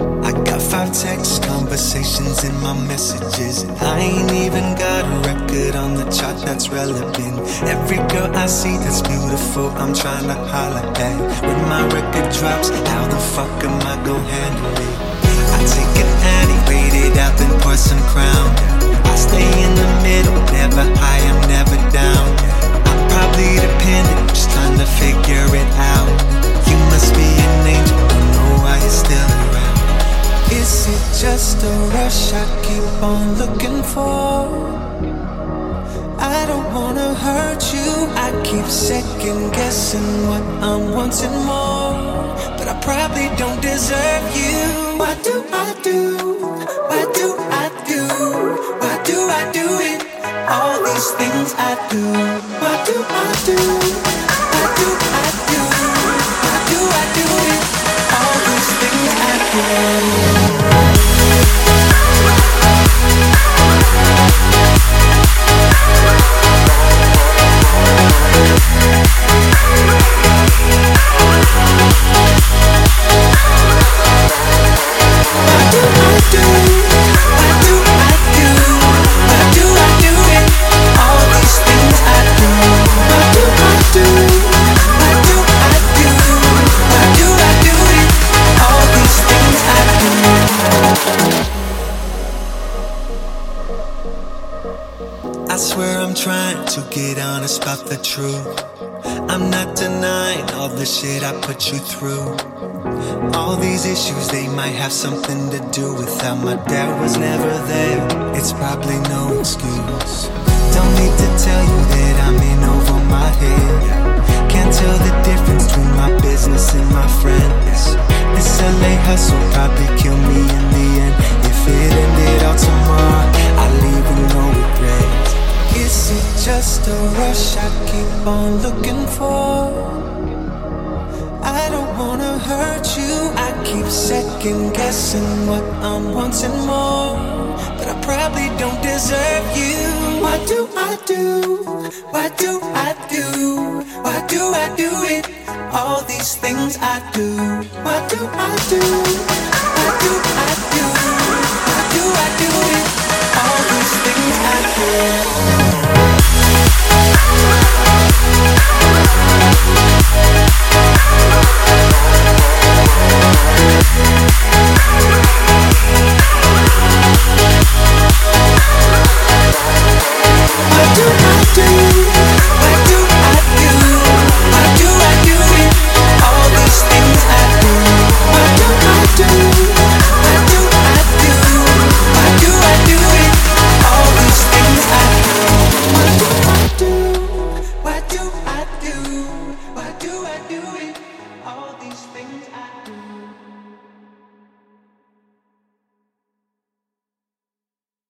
I got five text conversations in my messages, and I ain't even got a record on the chart that's relevant. Every girl I see that's beautiful, I'm trying to holler at. When my record drops, how the fuck am I gonna handle it? Rush I keep on looking for? I don't wanna hurt you. I keep second guessing what I'm wanting more. But I probably don't deserve you. What do I do? What do I do? Why do I do it? All these things I do. What do I do? What do I do? Why do I do it? All these things I do. Trying to get honest about the truth. I'm not denying all the shit I put you through. All these issues, they might have something to do with how my dad was never there. It's probably no excuse. Don't need to tell you that I'm in over my head. Can't tell the difference between my business and my friends. This LA hustle probably kill me rush I keep on looking for? I don't wanna hurt you. I keep second guessing what I'm wanting more. But I probably don't deserve you. What do I do? What do I do? Why do I do it? All these things I do. What do I do? What do I do? Why do I do it?